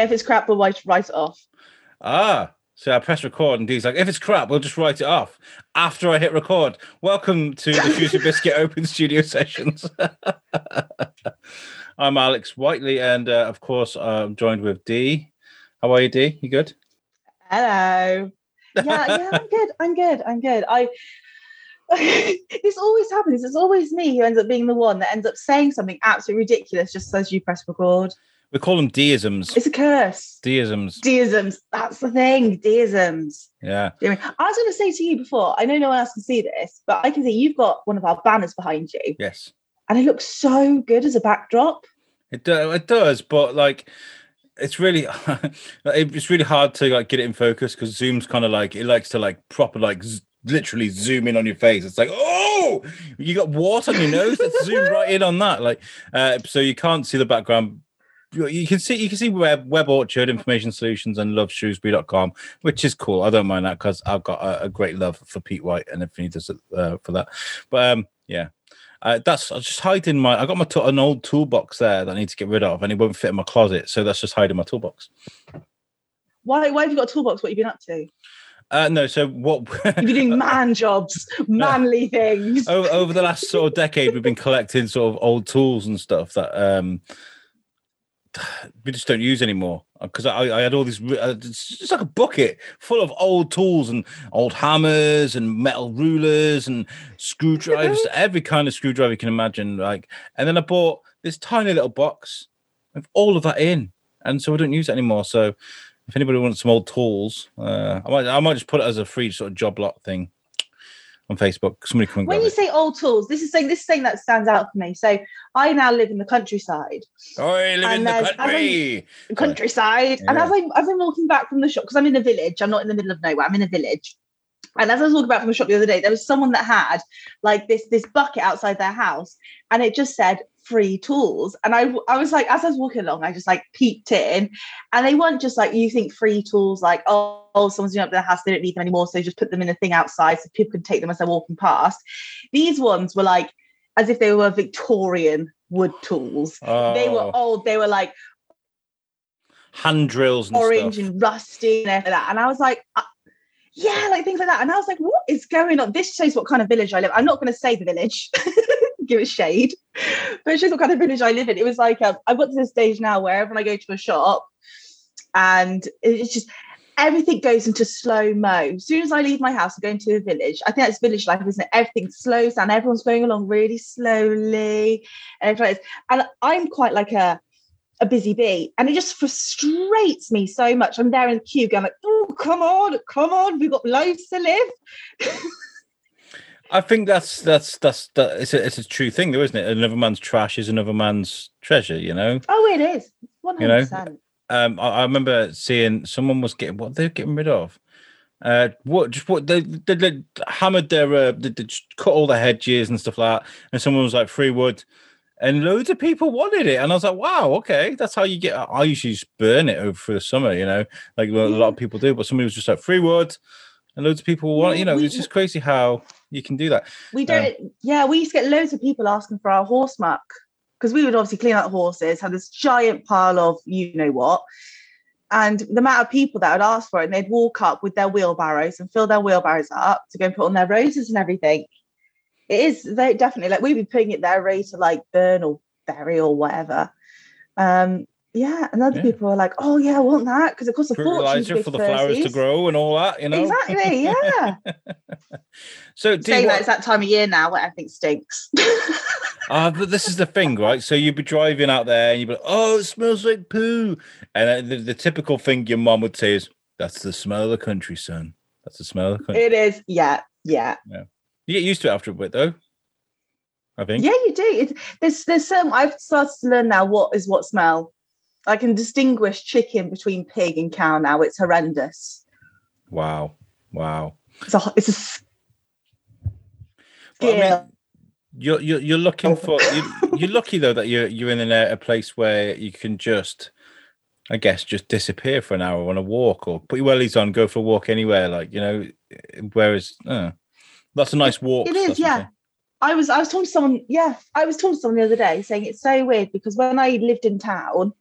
If it's crap, we'll write, write it off. Ah, so I press record and Dee's like, if it's crap, we'll just write it off after I hit record. Welcome to the Future Biscuit Open Studio Sessions. I'm Alex Whiteley, and uh, of course, I'm joined with Dee. How are you, Dee? You good? Hello. Yeah, yeah, I'm good. I'm good. I'm good. I. this always happens. It's always me who ends up being the one that ends up saying something absolutely ridiculous just as you press record. We call them deisms. It's a curse. Deisms. Deisms. That's the thing. Deisms. Yeah. I was going to say to you before, I know no one else can see this, but I can see you've got one of our banners behind you. Yes. And it looks so good as a backdrop. It, do, it does, but like, it's really it's really hard to like get it in focus because zoom's kind of like it likes to like proper like z- literally zoom in on your face it's like oh you got water on your nose let's zoom right in on that like uh, so you can't see the background you can see you can see web web orchard information solutions and love loveshrewsbury.com which is cool i don't mind that because i've got a, a, great love for pete white and everything he does uh, for that but um yeah uh, that's I just hiding my. I got my t- an old toolbox there that I need to get rid of, and it won't fit in my closet. So that's just hiding my toolbox. Why? Why have you got a toolbox? What have you been up to? Uh, no, so what? You're doing man jobs, manly things. Over, over the last sort of decade, we've been collecting sort of old tools and stuff that um, we just don't use anymore because I, I, had all these uh, it's just like a bucket full of old tools and old hammers and metal rulers and screwdrivers every kind of screwdriver you can imagine like and then i bought this tiny little box with all of that in and so we don't use it anymore so if anybody wants some old tools uh, i might i might just put it as a free sort of job lot thing on Facebook. Somebody come. When you it. say old tools, this is saying this is saying that stands out for me. So I now live in the countryside. Oh, I live in the country. countryside, yeah. and as I'm as I'm walking back from the shop because I'm in a village. I'm not in the middle of nowhere. I'm in a village. And as I was walking back from the shop the other day, there was someone that had like this this bucket outside their house, and it just said free tools. And I I was like, as I was walking along, I just like peeped in, and they weren't just like you think free tools like oh, oh someone's doing up their house, they don't need them anymore, so they just put them in a thing outside so people can take them as they're walking past. These ones were like as if they were Victorian wood tools. Oh. They were oh. old. They were like hand drills, and orange stuff. and rusty and that. And I was like, uh, yeah, like things like that. And I was like, what is going on? This shows what kind of village I live. I'm not going to say the village, give it shade, but it shows what kind of village I live in. It was like um, I've got to the stage now where when I go to a shop, and it's just everything goes into slow mo. As soon as I leave my house and go into a village, I think that's village life, isn't it? Everything slows down. Everyone's going along really slowly, and and I'm quite like a a busy bee, and it just frustrates me so much. I'm there in the queue, going like, "Oh, come on, come on, we've got lives to live." I think that's that's that's that, it's a it's a true thing, though, isn't it? Another man's trash is another man's treasure. You know. Oh, it is. One hundred percent. Um, I, I, remember seeing someone was getting what they're getting rid of. Uh, what just what they, they, they hammered their uh, they, they cut all the hedges and stuff like that, and someone was like free wood and loads of people wanted it. And I was like, wow, okay, that's how you get. I usually just burn it over for the summer, you know, like a lot of people do. But somebody was just like free wood, and loads of people want. You know, it's just crazy how you can do that. We don't. Um, yeah, we used to get loads of people asking for our horse muck because we would obviously clean out horses, have this giant pile of you know what. And the amount of people that would ask for it, and they'd walk up with their wheelbarrows and fill their wheelbarrows up to go and put on their roses and everything it is they definitely like we'd be putting it there ready to like burn or bury or whatever. Um, yeah, and other yeah. people are like, "Oh yeah, I want that because it costs a fortune for the flowers to grow and all that." You know, exactly. Yeah. so, saying that it's that time of year now where everything stinks. Ah, uh, but this is the thing, right? So you'd be driving out there and you'd be like, "Oh, it smells like poo," and the, the typical thing your mom would say is, "That's the smell of the country, son. That's the smell of the country." It is. Yeah. Yeah. Yeah. You get used to it after a bit, though. I think. Yeah, you do. It, there's there's some. I've started to learn now what is what smell. I can distinguish chicken between pig and cow now. It's horrendous. Wow! Wow! It's a. It's a yeah. I mean, you're, you're you're looking for you're, you're lucky though that you're you're in a, a place where you can just I guess just disappear for an hour on a walk or put your wellies on, go for a walk anywhere. Like you know, whereas uh, that's a nice walk. It is, yeah. I was I was talking to someone, yeah, I was talking to someone the other day saying it's so weird because when I lived in town,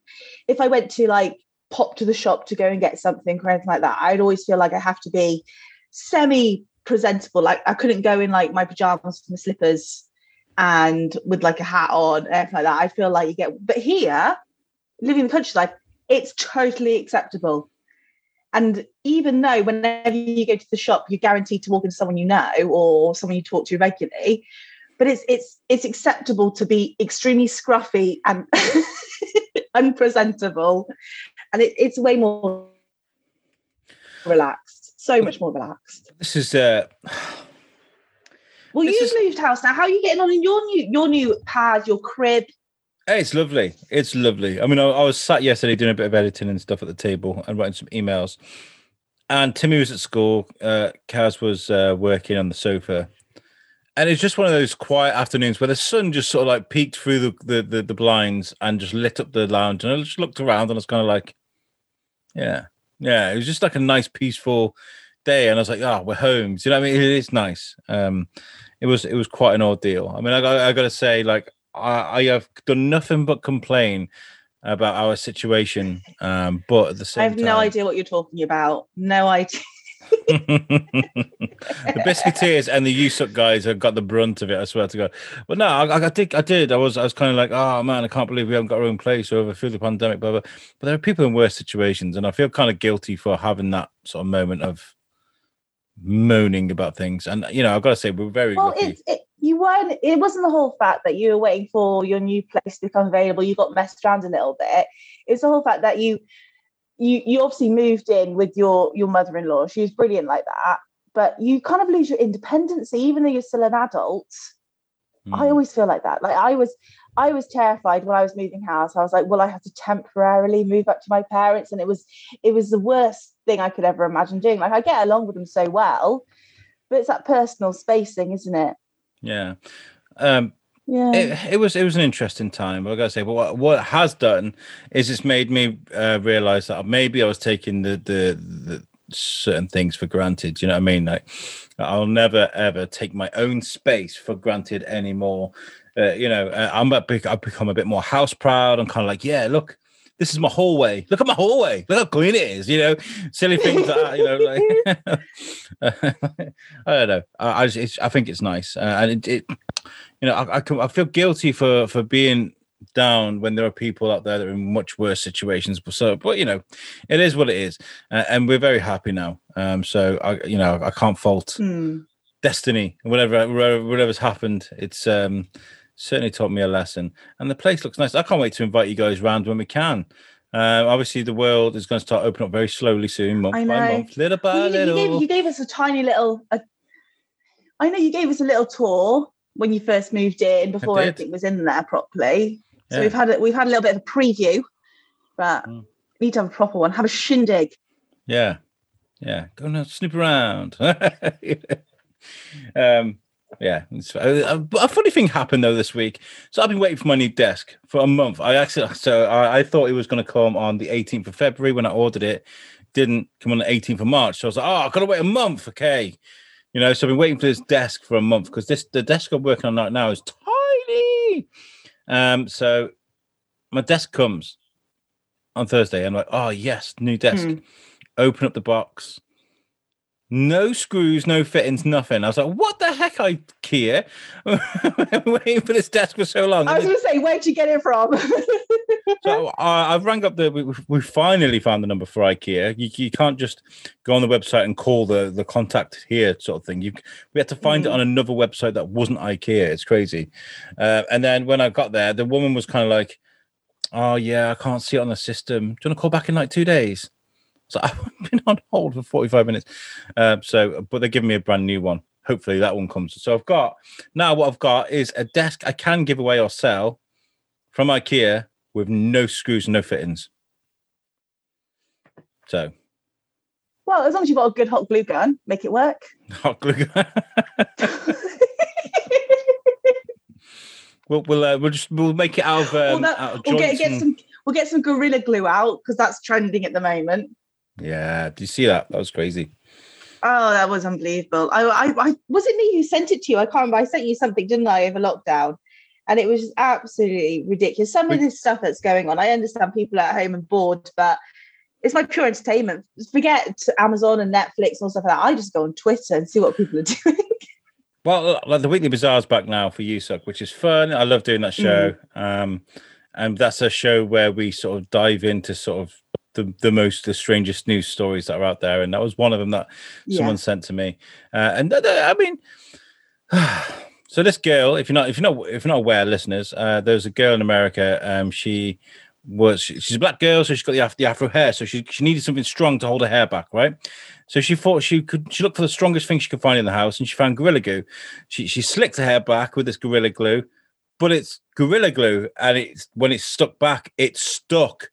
if I went to like pop to the shop to go and get something or anything like that. I'd always feel like I have to be semi presentable. Like I couldn't go in like my pajamas and my slippers and with like a hat on, anything like that. I feel like you get, but here, living in the countryside, it's totally acceptable. And even though whenever you go to the shop, you're guaranteed to walk into someone you know or someone you talk to regularly, but it's it's it's acceptable to be extremely scruffy and unpresentable, and it, it's way more relaxed, so much more relaxed. This is uh Well, This you've is- moved house now. How are you getting on in your new your new pad, your crib? Hey, it's lovely. It's lovely. I mean, I, I was sat yesterday doing a bit of editing and stuff at the table and writing some emails. And Timmy was at school. Uh, Kaz was uh, working on the sofa. And it's just one of those quiet afternoons where the sun just sort of like peeked through the, the, the, the blinds and just lit up the lounge. And I just looked around and I was kind of like, yeah, yeah. It was just like a nice, peaceful day. And I was like, oh, we're home. Do you know what I mean? It is nice. Um, it was it was quite an ordeal. I mean, I, got- I got to say, like, I, I have done nothing but complain about our situation. Um, but at the same I have time, no idea what you're talking about. No idea. the biscuiteers and the USUK guys have got the brunt of it. I swear to God. But no, I, I did. I did. I was. I was kind of like, oh man, I can't believe we haven't got our own place over through the pandemic. Blah, blah. But there are people in worse situations, and I feel kind of guilty for having that sort of moment of moaning about things. And you know, I've got to say, we're very Well, lucky. it's it, you weren't. It wasn't the whole fact that you were waiting for your new place to become available. You got messed around a little bit. It's the whole fact that you you you obviously moved in with your your mother-in-law. She was brilliant like that, but you kind of lose your independence, even though you're still an adult. I Mm. always feel like that. Like I was, I was terrified when I was moving house. I was like, well, I have to temporarily move back to my parents, and it was, it was the worst thing I could ever imagine doing. Like I get along with them so well, but it's that personal spacing, isn't it? yeah. Um, Yeah. it, it was it was an interesting time. I gotta say, but what, what has done is it's made me uh, realize that maybe I was taking the, the the certain things for granted. You know what I mean? Like I'll never ever take my own space for granted anymore. Uh, you know, uh, I'm a big. I've become a bit more house proud. I'm kind of like, yeah, look. This is my hallway. Look at my hallway. Look how clean it is. You know, silly things like that. You know, like I don't know. I I, just, it's, I think it's nice, uh, and it, it you know, I, I, can, I feel guilty for for being down when there are people out there that are in much worse situations. But so, but you know, it is what it is, uh, and we're very happy now. Um, so I, you know, I can't fault Hmm. destiny, whatever whatever- whatever's happened. It's um certainly taught me a lesson, and the place looks nice. I can't wait to invite you guys round when we can. Uh, obviously, the world is going to start opening up very slowly soon, month by month, little by Well, you, you little. gave, you gave us a tiny little. A, I know you gave us a little tour when you first moved in before everything was in there properly. So Yeah. we've had a, we've had a little bit of a preview, but Mm. we need to have a proper one. Have a shindig. Yeah, yeah. Go and snoop around. um, yeah. It's, uh, a funny thing happened though this week. So I've been waiting for my new desk for a month. I actually, so I, I thought it was going to come on the 18th of February when I ordered it. Didn't come on the 18th of March. So I was like, oh, I've got to wait a month. Okay. You know, so I've been waiting for this desk for a month because this the desk I'm working on right now is tiny. Um, so my desk comes on Thursday. I'm like, oh yes, new desk Hmm. open up the box. No screws, no fittings, nothing. I was like, what the heck, IKEA? I've been waiting for this desk for so long. I was going to say, where'd you get it from? so I, I've rang up the, we, we finally found the number for IKEA. You, you can't just go on the website and call the, the contact here sort of thing. You, we had to find it Mhm. on another website that wasn't IKEA. It's crazy. Uh, and then when I got there, the woman was kind of like, oh yeah, I can't see it on the system. Do you want to call back in like two days? So I've been on hold for 45 minutes. Uh, so, but they're giving me a brand new one. Hopefully that one comes. So I've got now what I've got is a desk I can give away or sell from IKEA with no screws no fittings. So well, as long as you've got a good hot glue gun, make it work. hot glue. gun. we'll we'll, uh, we'll just we'll make it out of um, Well, that- out of we'll get, get some we'll get some gorilla glue out because that's trending at the moment. Yeah, do you see that? That was crazy. Oh, that was unbelievable. I, I, I was it me who sent it to you? I can't remember. I sent you something, didn't I, over lockdown? And it was absolutely ridiculous. Some of this stuff that's going on, I understand people are at home and bored, but it's my pure entertainment. Forget Amazon and Netflix and stuff like that. I just go on Twitter and see what people are doing. Well, like the Weekly Bazaar's back now for USUK, which is fun. I love doing that show. Mm. Um, and that's a show where we sort of dive into sort of the, the most the strangest news stories that are out there, and that was one of them that yeah. someone sent to me. Uh, and uh, I mean, so this girl, if you're not if you're not if you're not aware, listeners, uh, there's a girl in America. Um, she was she's a black girl, so she's got the, the afro hair, so she she needed something strong to hold her hair back, right? So she thought she could she looked for the strongest thing she could find in the house, and she found gorilla glue. She she slicked her hair back with this gorilla glue, but it's gorilla glue, and it's when it's stuck back, it's stuck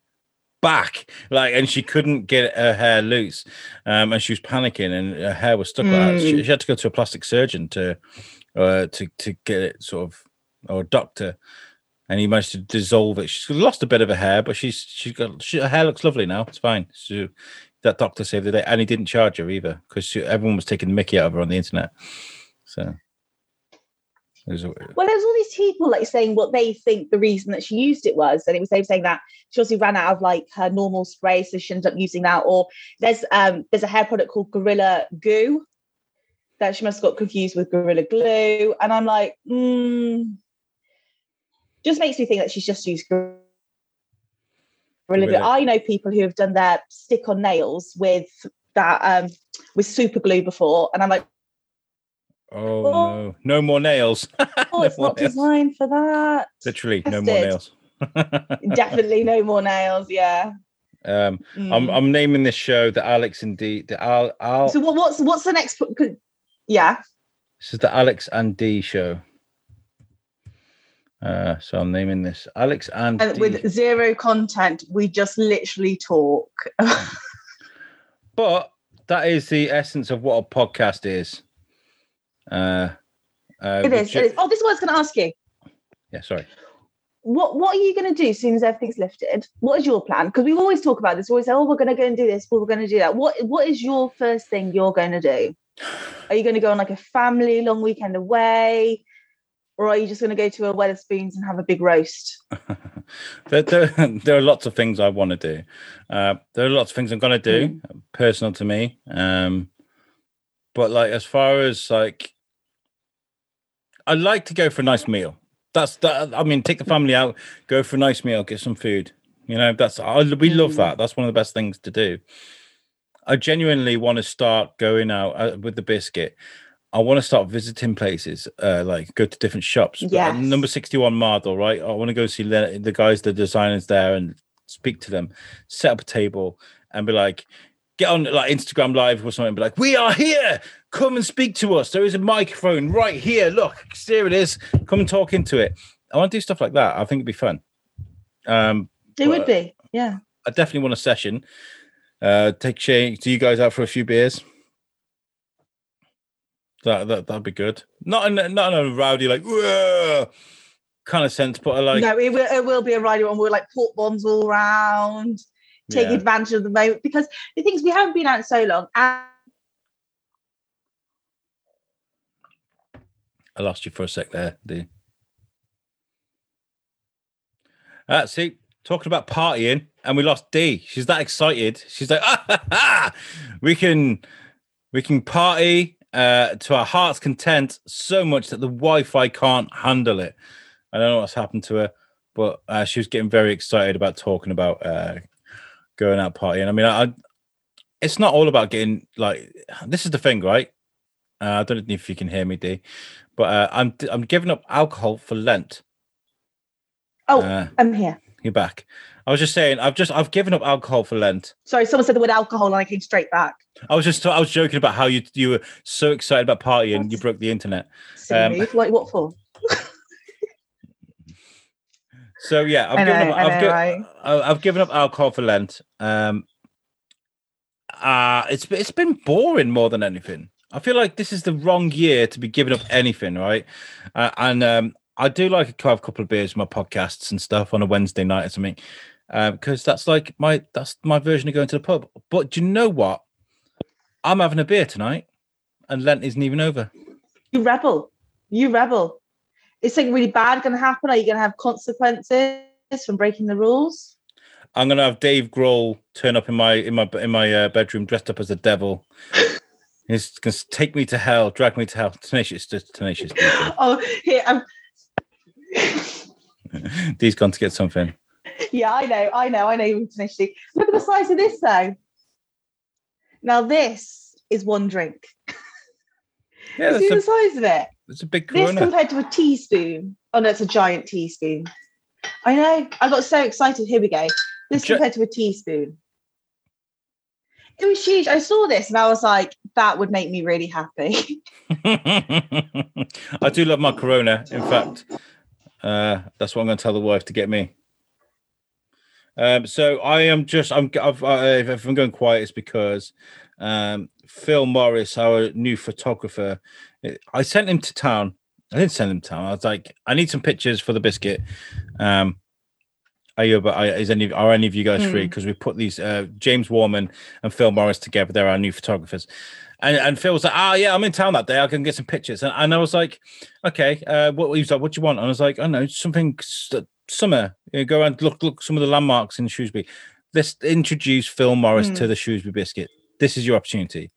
back like and she couldn't get her hair loose um and she was panicking and her hair was stuck mm. she, she, had to go to a plastic surgeon to uh to to get it sort of or a doctor and he managed to dissolve it. She's lost a bit of her hair, but she's she's got she, her hair looks lovely now. It's fine. So that doctor saved the day, and he didn't charge her either because everyone was taking the Mickey out of her on the internet. So. There's a, well, there's all these people like saying what they think the reason that she used it was, and it was they were saying that she obviously ran out of like her normal spray, so she ended up using that. Or there's um there's a hair product called Gorilla Goo that she must have got confused with Gorilla Glue, and I'm like, mm, just makes me think that she's just used Gorilla Glue. I know people who have done their stick on nails with that um with super glue before, and I'm like, oh, oh no, no more nails. oh, no it's not nails. designed for that. Literally, Tested. no more nails. Definitely no more nails. Yeah. Um, mm. I'm I'm naming this show the Alex and Dee. The Al, Al. So what, what's what's the next? Yeah. This is the Alex and Dee show. Uh, so I'm naming this Alex and, and with zero content, we just literally talk. but that is the essence of what a podcast is. Uh, uh, it, is, it is. Oh, this is what I was going to ask you. Yeah, sorry. What What are you going to do as soon as everything's lifted? What is your plan? Because we always talk about this. We always say, "Oh, we're going to go and do this. Well, we're going to do that." What What is your first thing you're going to do? Are you going to go on like a family long weekend away? or are you just going to go to a Wetherspoons and have a big roast? there, there, there, are lots of things I want to do. Uh, there are lots of things I'm going to do, mm. personal to me. Um, but like as far as like, I like to go for a nice meal. That's that. I mean, take the family out, go for a nice meal, get some food. You know, that's I, we love mm. that. That's one of the best things to do. I genuinely want to start going out uh, with the biscuit I want to start visiting places, uh, like go to different shops. Yeah. Number 61 Mardol, right? I want to go see the, the guys, the designers there and speak to them, set up a table and be like, get on like Instagram live or something, be like, we are here. Come and speak to us. There is a microphone right here. Look, here it is. Come and talk into it. I want to do stuff like that. I think it'd be fun. Um, it would be, yeah. I definitely want a session. Uh, take Shay to you guys out for a few beers. That that that'd be good. Not in not in a rowdy like kind of sense, but I like no, it will, it will be a rowdy one. We're like port bombs all around, take yeah. advantage of the moment because the things we haven't been out so long. And- I lost you for a sec there, Dee. Uh, see, talking about partying, and we lost Dee. She's that excited. She's like, ah, ha, ha. we can, we can party uh, to our heart's content so much that the Wi-Fi can't handle it. I don't know what's happened to her, but uh, she was getting very excited about talking about uh, going out partying. I mean, I, it's not all about getting like this is the thing, right? Uh, I don't know if you can hear me, Dee, but uh, I'm I'm giving up alcohol for Lent. Oh, uh, I'm here. You're back. I was just saying, I've just I've given up alcohol for Lent. Sorry, someone said the word alcohol and I came straight back. I was just I was joking about how you you were so excited about partying what? you broke the internet. Um, like what for? so yeah, I've given up. I've, know, right? I've, given up alcohol for Lent. Um, uh it's it's been boring more than anything. I feel like this is the wrong year to be giving up anything, right? Uh, and um, I do like to have a couple of beers with my podcasts and stuff on a Wednesday night or something, because um, that's like my that's my version of going to the pub. But do you know what? I'm having a beer tonight, and Lent isn't even over. You rebel, you rebel. Is something really bad going to happen? Are you going to have consequences from breaking the rules? I'm gonna have Dave Grohl turn up in my in my in my uh, bedroom dressed up as a devil. He's gonna take me to hell, drag me to hell. Tenacious, just tenacious. Oh, here. Um, Dee's gone to get something. yeah, I know, I know, I know. you Tenaciously. Look at the size of this, though. Now this is one drink. Yeah, See the a, size of it. that's a big This compared to a teaspoon. Oh no, it's a giant teaspoon. I know. I got so excited. Here we go. This Gi- compared to a teaspoon. It was huge. I saw this and I was like, that would make me really happy. I do love my Corona. In fact, uh, that's what I'm going to tell the wife to get me. Um, so I am just I'm I've, uh, if I'm going quiet, it's because um, Phil Morris, our new photographer, I sent him to town. I didn't send him to town. I was like, I need some pictures for the biscuit. Um, are you? But is any are any of you guys free? Hmm. Because we put these uh, James Warman and Phil Morris together. They're our new photographers. And, and Phil was like, "Ah, yeah, I'm in town that day. I can get some pictures." And, and I was like, "Okay, uh, what?" He was like, "What do you want?" And I was like, "I don't know something summer. You know, go around look look some of the landmarks in Shrewsbury. Let's introduce Phil Morris to Hmm. the Shrewsbury biscuit. This is your opportunity."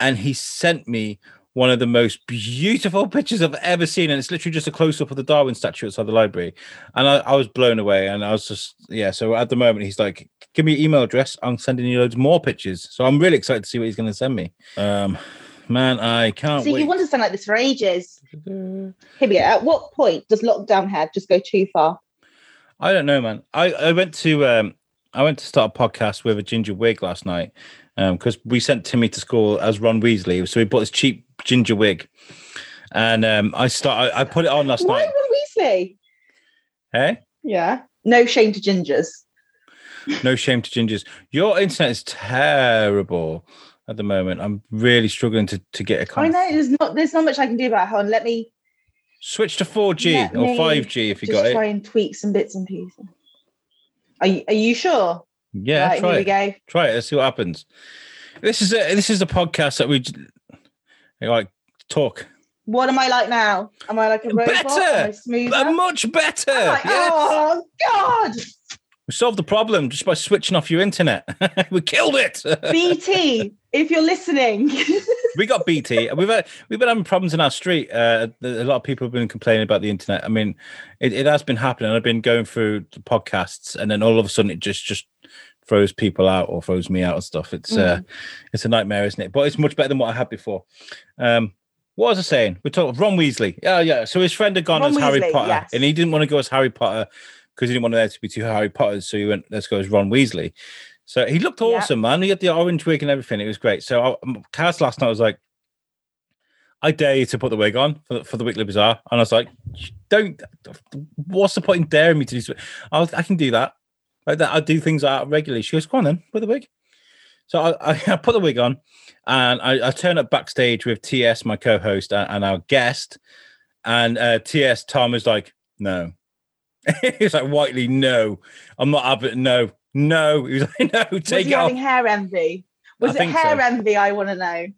And he sent me one of the most beautiful pictures I've ever seen, and it's literally just a close up of the Darwin statue outside the library. And I, I was blown away, and I was just yeah. So at the moment, he's like, "Give me your email address. I'm sending you loads more pictures." So I'm really excited to see what he's going to send me. Um, man, I can't so wait. you to something like this for ages. Here we go. At what point does lockdown head just go too far? I don't know, man. I, I went to um I went to start a podcast with a ginger wig last night because we sent Timmy to school as Ron Weasley, so we bought this cheap ginger wig, and um I start I, I put it on last Why night. Ron Weasley? Hey, Yeah. No shame to gingers. no shame to gingers. Your internet is terrible at the moment. I'm really struggling to to get a a I know there's not there's not much I can do about it. Hold on, let me switch to 4G or 5G if you just got try it. and tweak some bits and pieces. Are you, are you sure? Yeah, right, try here it. we go. Try it. Let's see what happens. This is a this is a podcast that we like talk What am I like now? Am I like a robot? Better! Am I smoother? Much better. Like, yes. Oh God! We solved the problem just by switching off your internet. we killed it. BT, if you're listening, we got BT. We've had, we've been having problems in our street. Uh, a lot of people have been complaining about the internet. I mean, it, it has been happening. I've been going through the podcasts, and then all of a sudden, it just just throws people out or throws me out and stuff. It's uh, it's a nightmare, isn't it? But it's much better than what I had before. Um, what was I saying? We're talking Ron Weasley. Yeah, yeah. So his friend had gone Ron as Harry Potter, yes. and he didn't want to go as Harry Potter because he didn't want there to be two Harry Potters. So he went, let's go as Ron Weasley. So he looked Yeah. awesome, man. He had the orange wig and everything. It was great. So I, Kaz last night was like, I dare you to put the wig on for the, for the Weekly Bazaar. And I was like, don't, what's the point in daring me to do? I, was, I can do that. Like that. I do things out regularly. She goes, go on then, put the wig. So I, I, I put the wig on and I, I turn up backstage with TS, my co host, and, and our guest. And uh, TS, Tom was like, no. He's like, Whiteley, no. I'm not having. No, no. He was like, no, was take he it off. having hair envy? Was I it hair so. envy? I want to know.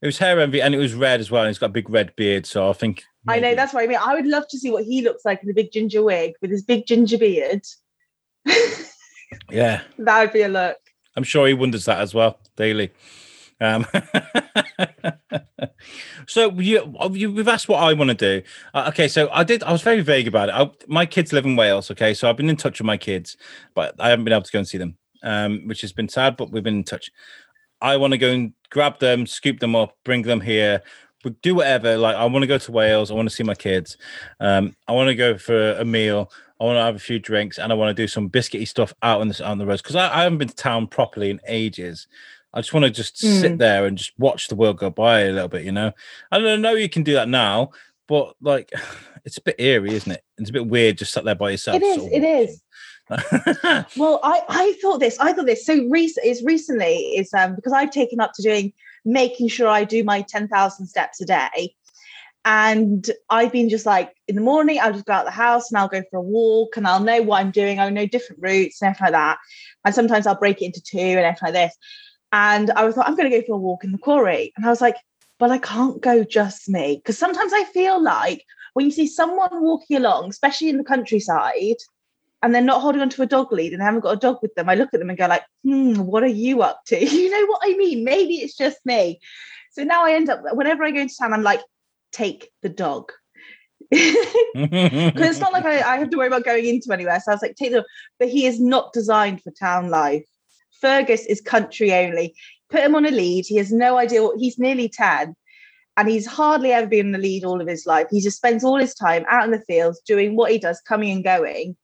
It was hair envy and it was red as well. And he's got a big red beard. So I think. I know that's what I mean. I would love to see what he looks like in a big ginger wig with his big ginger beard. Yeah. That would be a look. I'm sure he wonders that as well daily. Um, so you, you, we've asked what I want to do. Uh, okay, so I did. I was very vague about it. I, my kids live in Wales. Okay, so I've been in touch with my kids, but I haven't been able to go and see them, um, which has been sad. But we've been in touch. I want to go and grab them, scoop them up, bring them here. We do whatever. Like I want to go to Wales. I want to see my kids. Um, I want to go for a meal. I want to have a few drinks, and I want to do some biscuity stuff out on the on the roads because I, I haven't been to town properly in ages. I just want to just sit Mm. there and just watch the world go by a little bit, you know. And I know you can do that now, but like, it's a bit eerie, isn't it? It's a bit weird just sat there by yourself. It is. It is. Well, I, I thought this. I thought this. So recent is recently is um because I've taken up to doing making sure I do my ten thousand steps a day, and I've been just like in the morning I'll just go out the house and I'll go for a walk and I'll know what I'm doing. I'll know different routes and everything like that. And sometimes I'll break it into two and everything like this. And I was like, I'm going to go for a walk in the quarry, and I was like, but I can't go just me because sometimes I feel like when you see someone walking along, especially in the countryside and they're not holding onto a dog lead and they haven't got a dog with them, I look at them and go like, hmm, what are you up to? You know what I mean? Maybe it's just me. So now I end up whenever I go into town, I'm like, take the dog. Because it's not like I, I, have to worry about going into anywhere. So I was like, take the but he is not designed for town life. Fergus is country only. Put him on a lead. He has no idea what he's nearly 10 and he's hardly ever been in the lead all of his life. He just spends all his time out in the fields doing what he does, coming and going.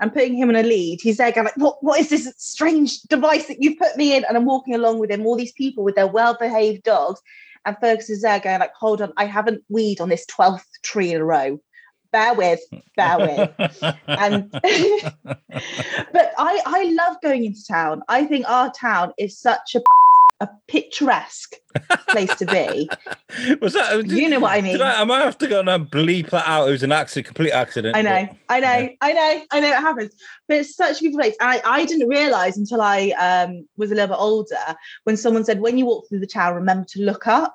And putting him in a lead, he's there going like, "What? What is this strange device that you've put me in?" And I'm walking along with him, all these people with their well-behaved dogs, and Fergus is there going like, "Hold on, I haven't weed on this twelfth tree in a row. Bear with, bear with." and but I I love going into town. I think our town is such a a picturesque place to be. was that? Did, you know what I mean? I, I might have to go and bleep that out. It was an accident, complete accident. I know, but, I know, yeah. I know, I know it happens. But it's such a beautiful place. I, I didn't realize until I um, was a little bit older when someone said, when you walk through the town, remember to look up.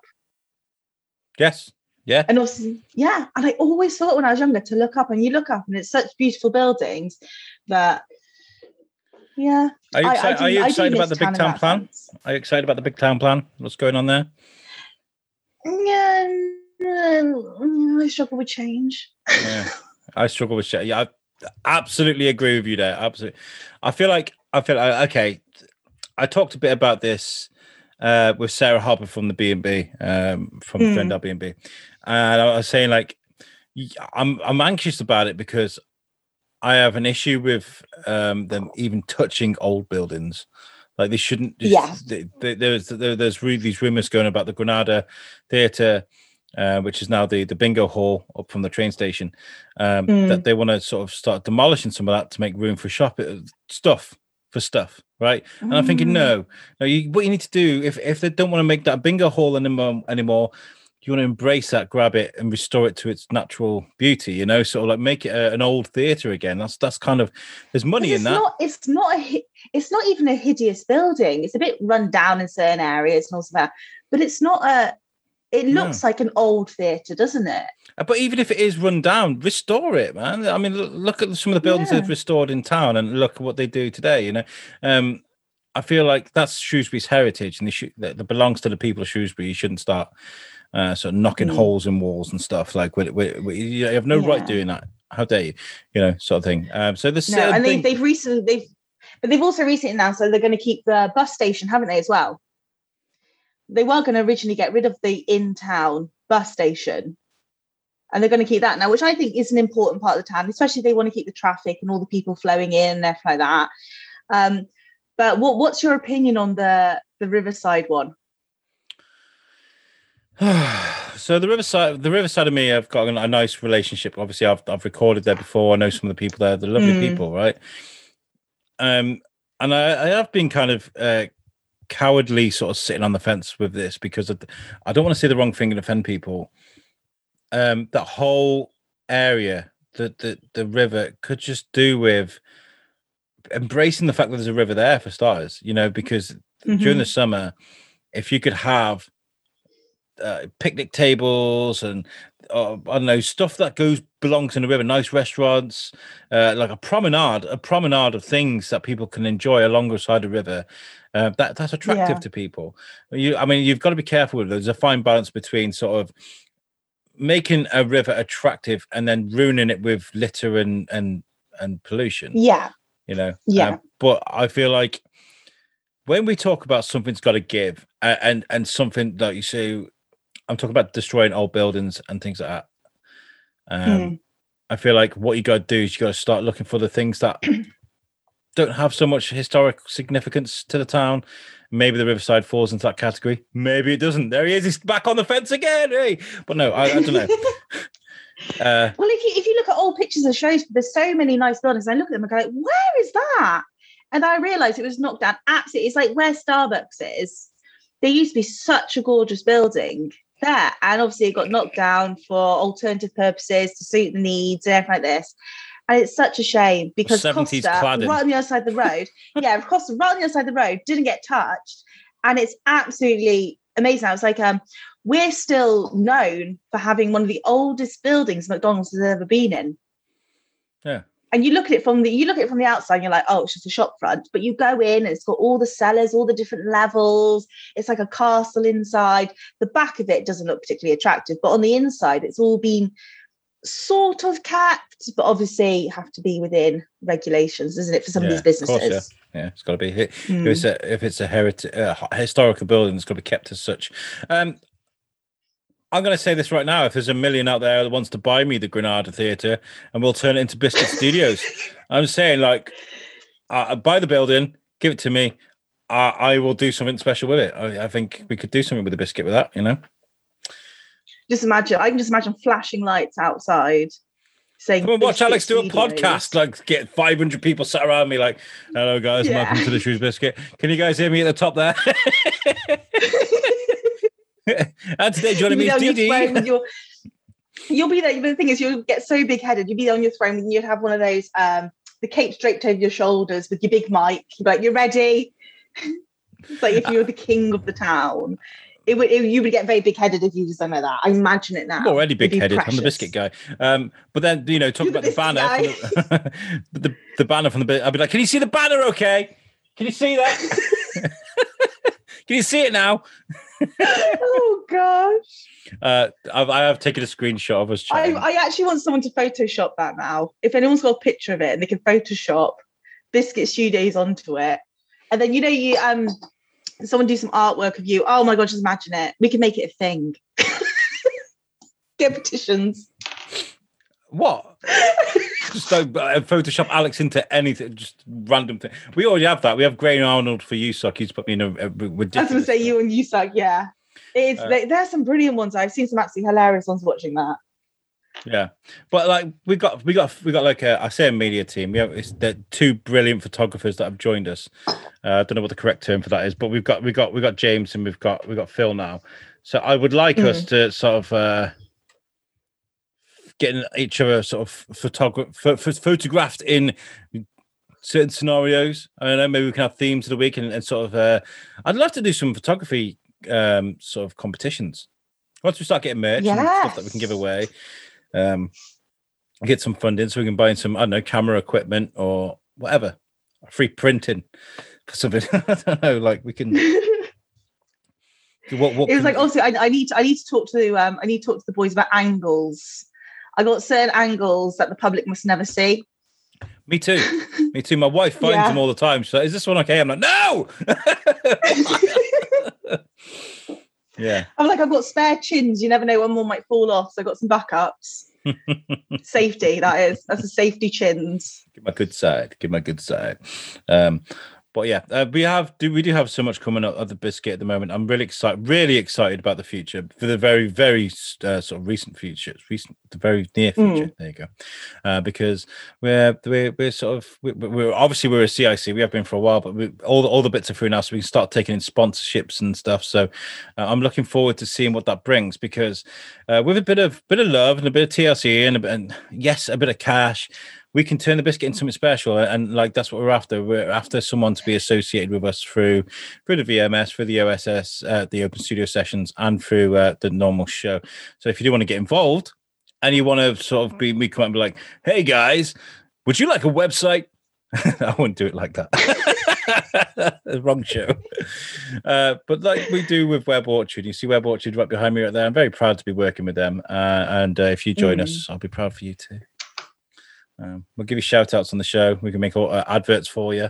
Yes. Yeah. And also, yeah. And I always thought when I was younger to look up, and you look up, and it's such beautiful buildings that yeah. Are you, excited, I, I are you excited about the big town plan? Sense. Are you excited about the big town plan? What's going on there? Yeah, I struggle with change. yeah, I struggle with change. Yeah, I absolutely agree with you there. Absolutely. I feel like I feel like okay. I talked a bit about this uh, with Sarah Harper from the B and B, um, from mm. Friend B and B, and I was saying like I'm I'm anxious about it because I have an issue with um, them even touching old buildings. Like they shouldn't. Just, yeah. They, they, there's there, there's really these rumors going about the Granada Theatre, uh, which is now the the bingo hall up from the train station, um, mm. that they want to sort of start demolishing some of that to make room for shop uh, stuff for stuff, right? And I'm thinking, no, mm. no. You, what you need to do if if they don't want to make that bingo hall anymore, anymore you want to embrace that, grab it, and restore it to its natural beauty. You know, sort of like make it a, an old theatre again. That's that's kind of there's money in that. Not, it's not a it's not even a hideous building. It's a bit run down in certain areas and also that, but it's not a. It looks no. like an old theatre, doesn't it? Uh, but even if it is run down, restore it, man. I mean, look at some of the buildings yeah. they've restored in town, and look at what they do today. You know, um, I feel like that's Shrewsbury's heritage, and sh- that belongs to the people of Shrewsbury. You shouldn't start uh, sort of knocking mm. holes in walls and stuff. Like, we, we, we, you have no yeah. right doing that. How dare you? You know, sort of thing. Um, so this no, and they, they've recently they've, but they've also recently announced that they're going to keep the bus station, haven't they, as well? They were going to originally get rid of the in-town bus station, and they're going to keep that now, which I think is an important part of the town, especially if they want to keep the traffic and all the people flowing in and everything like that. Um, but what, what's your opinion on the the Riverside one? so the riverside, the riverside of me, I've got a nice relationship. Obviously, I've I've recorded there before. I know some of the people there. They're lovely mm. people, right? Um, and I, I have been kind of uh, cowardly, sort of sitting on the fence with this because I don't want to say the wrong thing and offend people. Um, that whole area, the the the river, could just do with embracing the fact that there's a river there for starters. You know, because mm-hmm. during the summer, if you could have uh, picnic tables and uh, I don't know stuff that goes belongs in the river. Nice restaurants, uh, like a promenade, a promenade of things that people can enjoy alongside the river. Uh, that that's attractive yeah. to people. You, I mean, you've got to be careful. There's a fine balance between sort of making a river attractive and then ruining it with litter and and and pollution. Yeah, you know. Yeah, uh, but I feel like when we talk about something's got to give and, and and something that you say I'm talking about destroying old buildings and things like that. Um, mm. I feel like what you got to do is you got to start looking for the things that don't have so much historic significance to the town. Maybe the Riverside falls into that category. Maybe it doesn't. There he is. He's back on the fence again. Hey, but no, I, I don't know. uh, well, if you if you look at old pictures of shows, there's so many nice buildings. I look at them and go, "Where is that?" And I realised it was knocked down. Absolutely, it's like where Starbucks is. There used to be such a gorgeous building, there. And obviously it got knocked down for alternative purposes to suit the needs and everything like this. And it's such a shame because Costa, cladding. right on the other side of the road, yeah, Costa, right on the other side of the road, didn't get touched. And it's absolutely amazing. I was like, um, we're still known for having one of the oldest buildings McDonald's has ever been in. Yeah. And you look at it from the you look at it from the outside and you're like oh it's just a shop front but you go in and it's got all the cellars all the different levels it's like a castle inside the back of it doesn't look particularly attractive but on the inside it's all been sort of kept but obviously you have to be within regulations isn't it for some Yeah, of these of course, businesses Yeah, it's got to be. If Mm. it's a, if it's a heritage, uh, historical building, it's got to be kept as such. Um, I'm going to say this right now. If there's a million out there that wants to buy me the Granada Theatre, and we'll turn it into Biscuit Studios, I'm saying like, uh, buy the building, give it to me. I, I will do something special with it. I, I think we could do something with the biscuit with that. You know, just imagine i can just imagine flashing lights outside saying come and watch Alex do a podcast. Like, get 500 people sat around me. Like, hello guys, Yeah. welcome to the Shoes Biscuit. Can you guys hear me at the top there? today joining me You'll be on DD. You'll be there. But the thing is, you'll get so big headed. You'll be on your throne and you'd have one of those, um, the cape draped over your shoulders with your big mic. You'd be like, you're ready. it's like if you were the king of the town. It would, it, you would get very big headed if you don't know that. I imagine it now. I'm already big headed. I'm the biscuit guy. Um, but then you know, talk about the banner. The, the the banner from the bit. I'd be like, can you see the banner? Okay, can you see that? can you see it now? Oh gosh. Uh, I've, I have taken a screenshot of us I. I actually want someone to Photoshop that now. If anyone's got a picture of it and they can Photoshop Biscuit Studios onto it, and then you know you um someone do some artwork of you. Oh my god, just imagine it. We can make it a thing. Get petitions. what? just like uh, Photoshop Alex into anything, just random thing. We already have that. We have Graham Arnold for you, suck. He's put me in a, a I was ridiculous. gonna say you and you suck. Yeah, it's Uh, there, there's some brilliant ones. I've seen some absolutely hilarious ones watching that. Yeah, but like we got we got we got like a I say a media team. We have it's the two brilliant photographers that have joined us. Uh, I don't know what the correct term for that is, but we've got we got we got James and we've got we got Phil now. So I would like us to sort of uh getting each other sort of photograph ph- photographed in certain scenarios. I don't know. Maybe we can have themes of the week and, and sort of. uh I'd love to do some photography um sort of competitions. Once we start getting merch and stuff that we can give away, um, get some funding so we can buy some I don't know camera equipment or whatever, free printing for something. I don't know. Like we can. What, what it was like we- also I, I need to I need to talk to um I need to talk to the boys about angles. I got certain angles that the public must never see. me too. Me too. My wife finds Yeah. them all the time. She's like, "Is this one okay?" I'm like, "No." yeah. I'm like I've got spare chins. You never know when one might fall off. So I've got some backups. safety that is that's a safety chins. give my good side give my good side um but yeah uh, we have do we do have so much coming up of the biscuit at the moment. I'm really excited really excited about the future for the very very uh, sort of recent future recent the very near future. There you go. Uh, because we're we're, we're sort of we're, we're obviously we're a cic we have been for a while but we, all the all the bits are through now so we can start taking in sponsorships and stuff. So uh, i'm looking forward to seeing what that brings because uh, with a bit of bit of love and a bit of tlc and, a bit, and yes a bit of cash we can turn the biscuit into something special. And like that's what we're after. We're after someone to be associated with us through through the vms through the oss uh, the open studio sessions and through uh, the normal show. So if you do want to get involved and you want to sort of be me come up and be like hey guys would you like a website? I wouldn't do it like that. Wrong show. Uh, but like we do with web orchard. You see web orchard right behind me right there. I'm very proud to be working with them uh, and uh, if you join Mm. us i'll be proud for you too um, we'll give you shout outs on the show. We can make all, uh, adverts for you,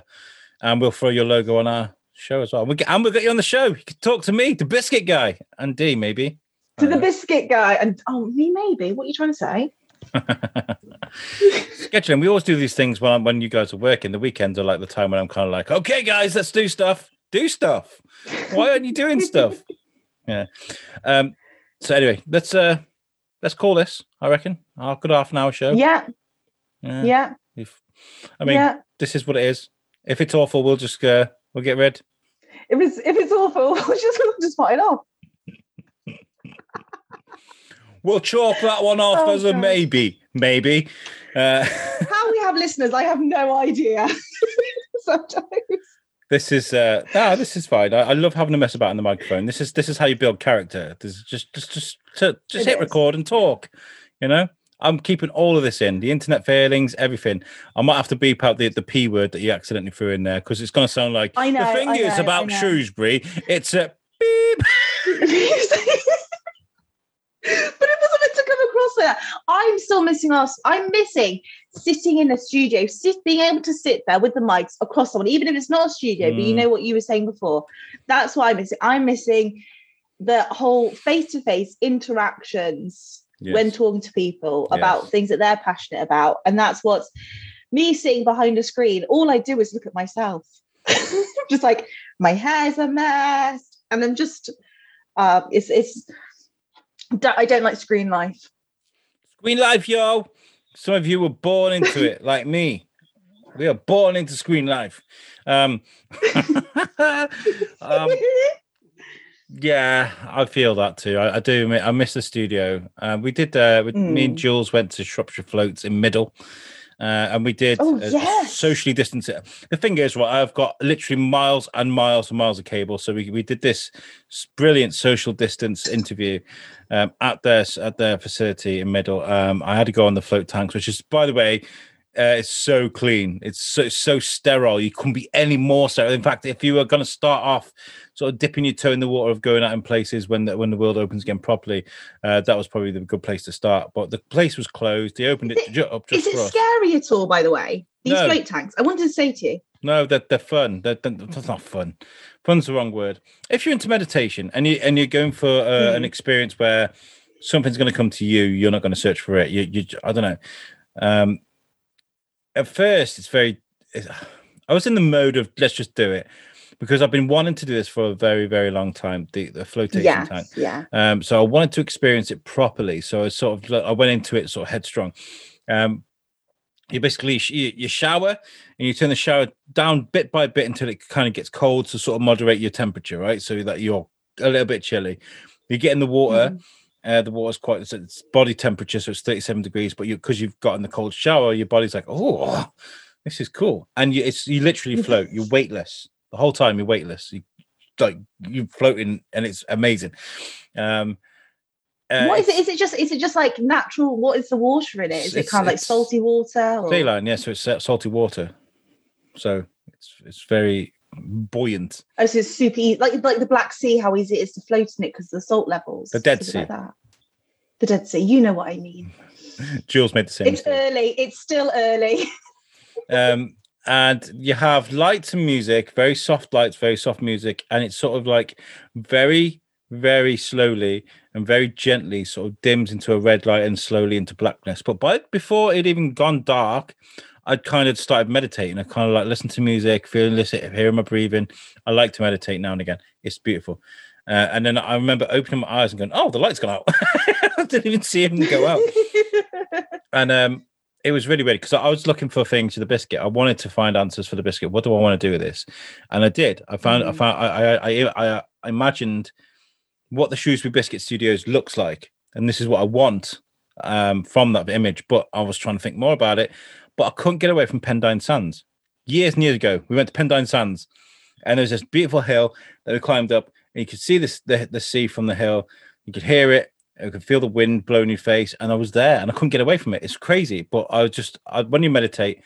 and we'll throw your logo on our show as well. We'll get, and we'll get you on the show. You can talk to me, the biscuit guy, and Dee maybe. To the biscuit guy and oh me maybe. What are you trying to say? Scheduling. We always do these things when I'm, when you guys are working. The weekends are like the time when I'm kind of like, okay, guys, let's do stuff. Do stuff. Why aren't you doing stuff? Yeah. Um. So anyway, let's uh let's call this. I reckon our good half an hour show. Yeah, Yeah. yeah, If, I mean, yeah. this is what it is. If it's awful, we'll just uh, we'll get rid. If it's if it's awful, we'll just we'll just fight it off. We'll chalk that one off Oh, as a God. maybe, maybe. Uh, How we have listeners, I have no idea. Sometimes. this is uh, ah, this is fine. I, I love having a mess about in the microphone. This is this is how you build character. This is just just just to, just It hit is. record and talk. You know, I'm keeping all of this in the internet failings, everything. I might have to beep out the, the P word that you accidentally threw in there because it's going to sound like I know, the thing I is know, about Shrewsbury. It's a beep. but it wasn't meant to come across like that. I'm still missing us. I'm missing sitting in a studio, sit, being able to sit there with the mics across someone, even if it's not a studio. But you Mm. know what you were saying before. That's why I'm missing. I'm missing the whole face-to-face interactions when talking to people about things that they're passionate about, and that's what's me sitting behind a screen. All I do is look at myself, just like my hair's a mess, and I'm just. Uh, it's it's I don't like screen life. Screen life, yo. Some of you were born into it, like me. We are born into screen life. Um, um, yeah, I feel that too. I, I do. I miss the studio. Uh, we did. Uh, with, Me and Mm. Jules went to Shropshire Floats in Myddle, uh, and we did Oh, yes. socially distanced. The thing is, right, I've got literally miles and miles and miles of cable. So we, we did this brilliant social distance interview um, at their at their facility in Myddle. Um, I had to go on the float tanks, which is, by the way, uh, it's so clean. It's so so sterile. You couldn't be any more sterile. In fact, if you were going to start off sort of dipping your toe in the water of going out in places when the, when the world opens again properly, uh, that was probably the good place to start. But the place was closed. They opened it Is it- ju- up just Is it scary at all? By the way, these No. float tanks. I wanted to say to you. No, they're, they're fun. They're, they're- that's not fun. Fun's the wrong word. If you're into meditation and you and you're going for uh, an Hmm. experience where something's going to come to you, you're not going to search for it. You, you, I don't know. Um, at first, it's very. It's, I was in the mode of let's just do it because I've been wanting to do this for a very, very long time. The the flotation Yes, tank. yeah. Um, so I wanted to experience it properly. So I sort of I went into it sort of headstrong. Um, you basically you, you shower and you turn the shower down bit by bit until it kind of gets cold to sort of moderate your temperature, right? So that you're a little bit chilly. You get in the water. Mhm. Uh, the water's quite it's, it's body temperature, so it's 37 degrees. But you because you've got in the cold shower, your body's like, oh, this is cool, and you it's you literally float. You're weightless the whole time. You're weightless. You like you're floating, and it's amazing. Um, uh, what is it? it's it just is it just like natural? What is the water in it? Is it kind of like salty water? Or? Saline, yeah. So it's uh, salty water, so it's it's very buoyant. Oh, so it's super easy, like like the Black Sea. How easy it is to float in it because of the salt levels. The Dead like Sea. that. The Dead Sea. You know what I mean. Jules made the same. It's mistake. early. It's still early. um and you have lights and music very soft lights very soft music and it's sort of like very very slowly and very gently sort of dims into a red light and slowly into blackness but by before it even gone dark i'd kind of started meditating i kind of like listen to music feeling listen hearing my breathing i like to meditate now and again it's beautiful uh, and then i remember opening my eyes and going oh the light's gone out i didn't even see him go out and um it was really weird because I was looking for things to the biscuit. I wanted to find answers for the biscuit. What do I want to do with this? And I did. I found. I Mhm. found. I, I. I. I imagined what the Shrewsbury Biscuit Studios looks like, and this is what I want um, from that image. But I was trying to think more about it, but I couldn't get away from Pendine Sands. Years and years ago, we went to Pendine Sands, and there's this beautiful hill that we climbed up, and you could see this the, the sea from the hill. You could hear it. You could feel the wind blowing your face, and I was there, and I couldn't get away from it. It's crazy, but I was just I, when you meditate,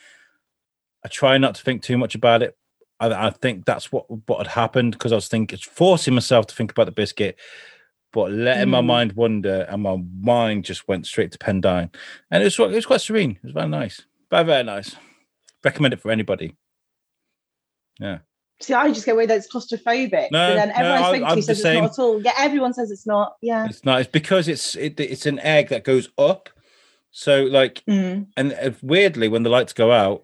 I try not to think too much about it. I, I think that's what what had happened because I was thinking, it's forcing myself to think about the biscuit, but letting my Mm. mind wander, and my mind just went straight to Pendine, and it was it was quite serene. It was very nice, very very nice. Recommend it for anybody. Yeah. See, I just get away that it's claustrophobic. No, but then everyone I I- speak I'm to the says it's not at all. Yeah, everyone says it's not. Yeah. It's not. It's because it's it, it's an egg that goes up. So like Mm. and uh, weirdly when the lights go out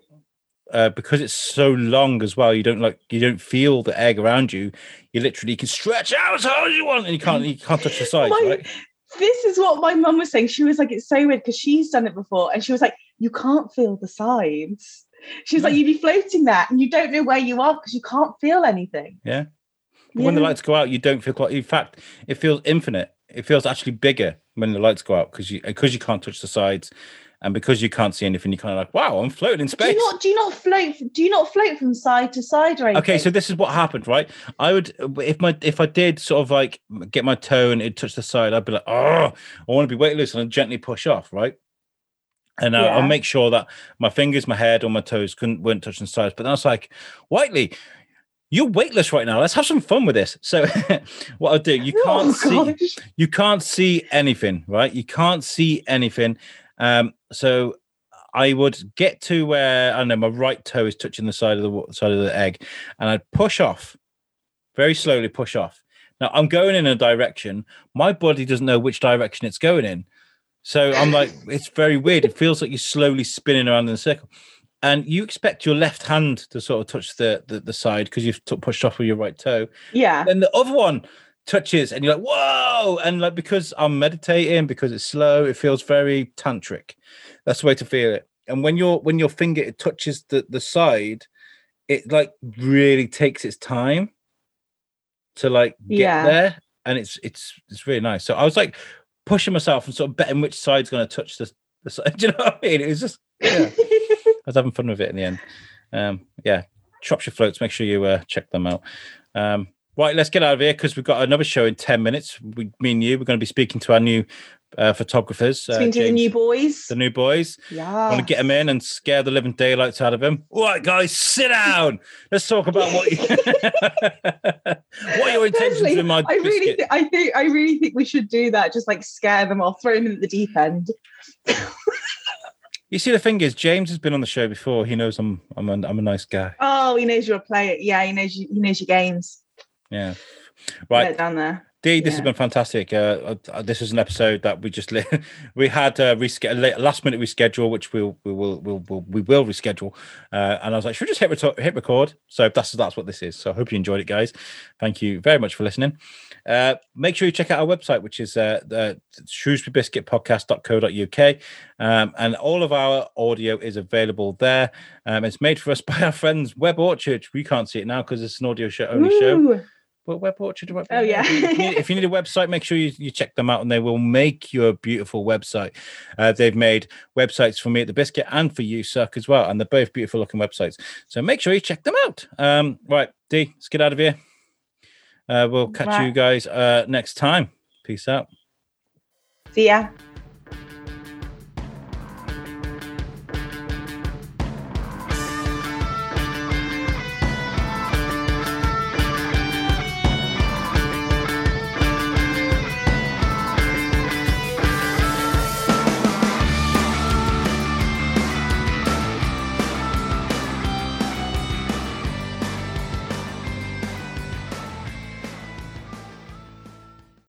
uh, because it's so long as well you don't like you don't feel the egg around you you literally can stretch out as hard as you want and you can't you can't touch the sides My- right This is what my mum was saying. She was like, it's so weird because she's done it before. And she was like, you can't feel the sides. She was like, you'd be floating there and you don't know where you are because you can't feel anything. Yeah. But when the lights go out you don't feel quite in fact it feels infinite it feels actually bigger when the lights go out because you because you can't touch the sides and because you can't see anything you're kind of like wow i'm floating in Do space you not do you not float do you not float from side to side or anything? Okay, so this is what happened, right? I would if my if I did sort of like get my toe and it touched the side, I'd be like, oh, I want to be weightless and I'd gently push off, right? And I, I'll make sure that my fingers, my head, or my toes couldn't weren't touching the sides. But then I was like, Whiteley, you're weightless right now. Let's have some fun with this. So what I'll do, you can't Oh, see gosh. you can't see anything, right? You can't see anything. Um, so I would get to where I don't know my right toe is touching the side of the side of the egg, and I'd push off very slowly. Push off. Now I'm going in a direction. My body doesn't know which direction it's going in, so I'm like, it's very weird. It feels like you're slowly spinning around in a circle. And you expect your left hand to sort of touch the the, the side because you've t- pushed off with your right toe Yeah. then the other one touches and you're like whoa and like because i'm meditating because it's slow it feels very tantric that's the way to feel it and when your when your finger it touches the the side it like really takes its time to like get Yeah. there and it's it's it's really nice so i was like pushing myself and sort of betting which side's going to touch the, the side do you know what i mean it was just yeah I was having fun with it in the end. Um, yeah, Shropshire Floats. Make sure you uh, check them out. Um, right, let's get out of here because we've got another show in ten minutes. We, me and you, we're going to be speaking to our new uh, photographers, uh, to the new boys. the new boys. yeah. I want to get him in and scare the living daylights out of him. All right, guys, sit down. Let's talk about what you, what are your intentions Personally, with my I really, biscuit? th- I think, I really think we should do that. Just like scare them off, throw them at the deep end. You see, the thing is, James has been on the show before. He knows I'm I'm a, I'm a nice guy. Oh, he knows you're a player. Yeah, he knows you. He knows your games. Yeah. Right. down there. Dee, this has been fantastic. Uh, uh, this is an episode that we just we had uh, reschedule last minute reschedule, which we'll we will we'll, we'll, we will reschedule. Uh, and I was like, should we just hit hit record? So that's that's what this is. So I hope you enjoyed it, guys. Thank you very much for listening. Uh, make sure you check out our website, which is uh, the shrewsburybiscuitpodcast.co.uk. Um, and all of our audio is available there. Um, it's made for us by our friends Web Orchard. We can't see it now because it's an audio show only show. Well, Web Orchard. Web- Oh, yeah. If you, need, if you need a website, make sure you, you check them out, and they will make you a beautiful website. Uh, they've made websites for me at the Biscuit and for USUK, as well, and they're both beautiful looking websites. So make sure you check them out. Um, right, Dee, let's get out of here. Uh, we'll catch you guys uh, next time. Peace out. See ya.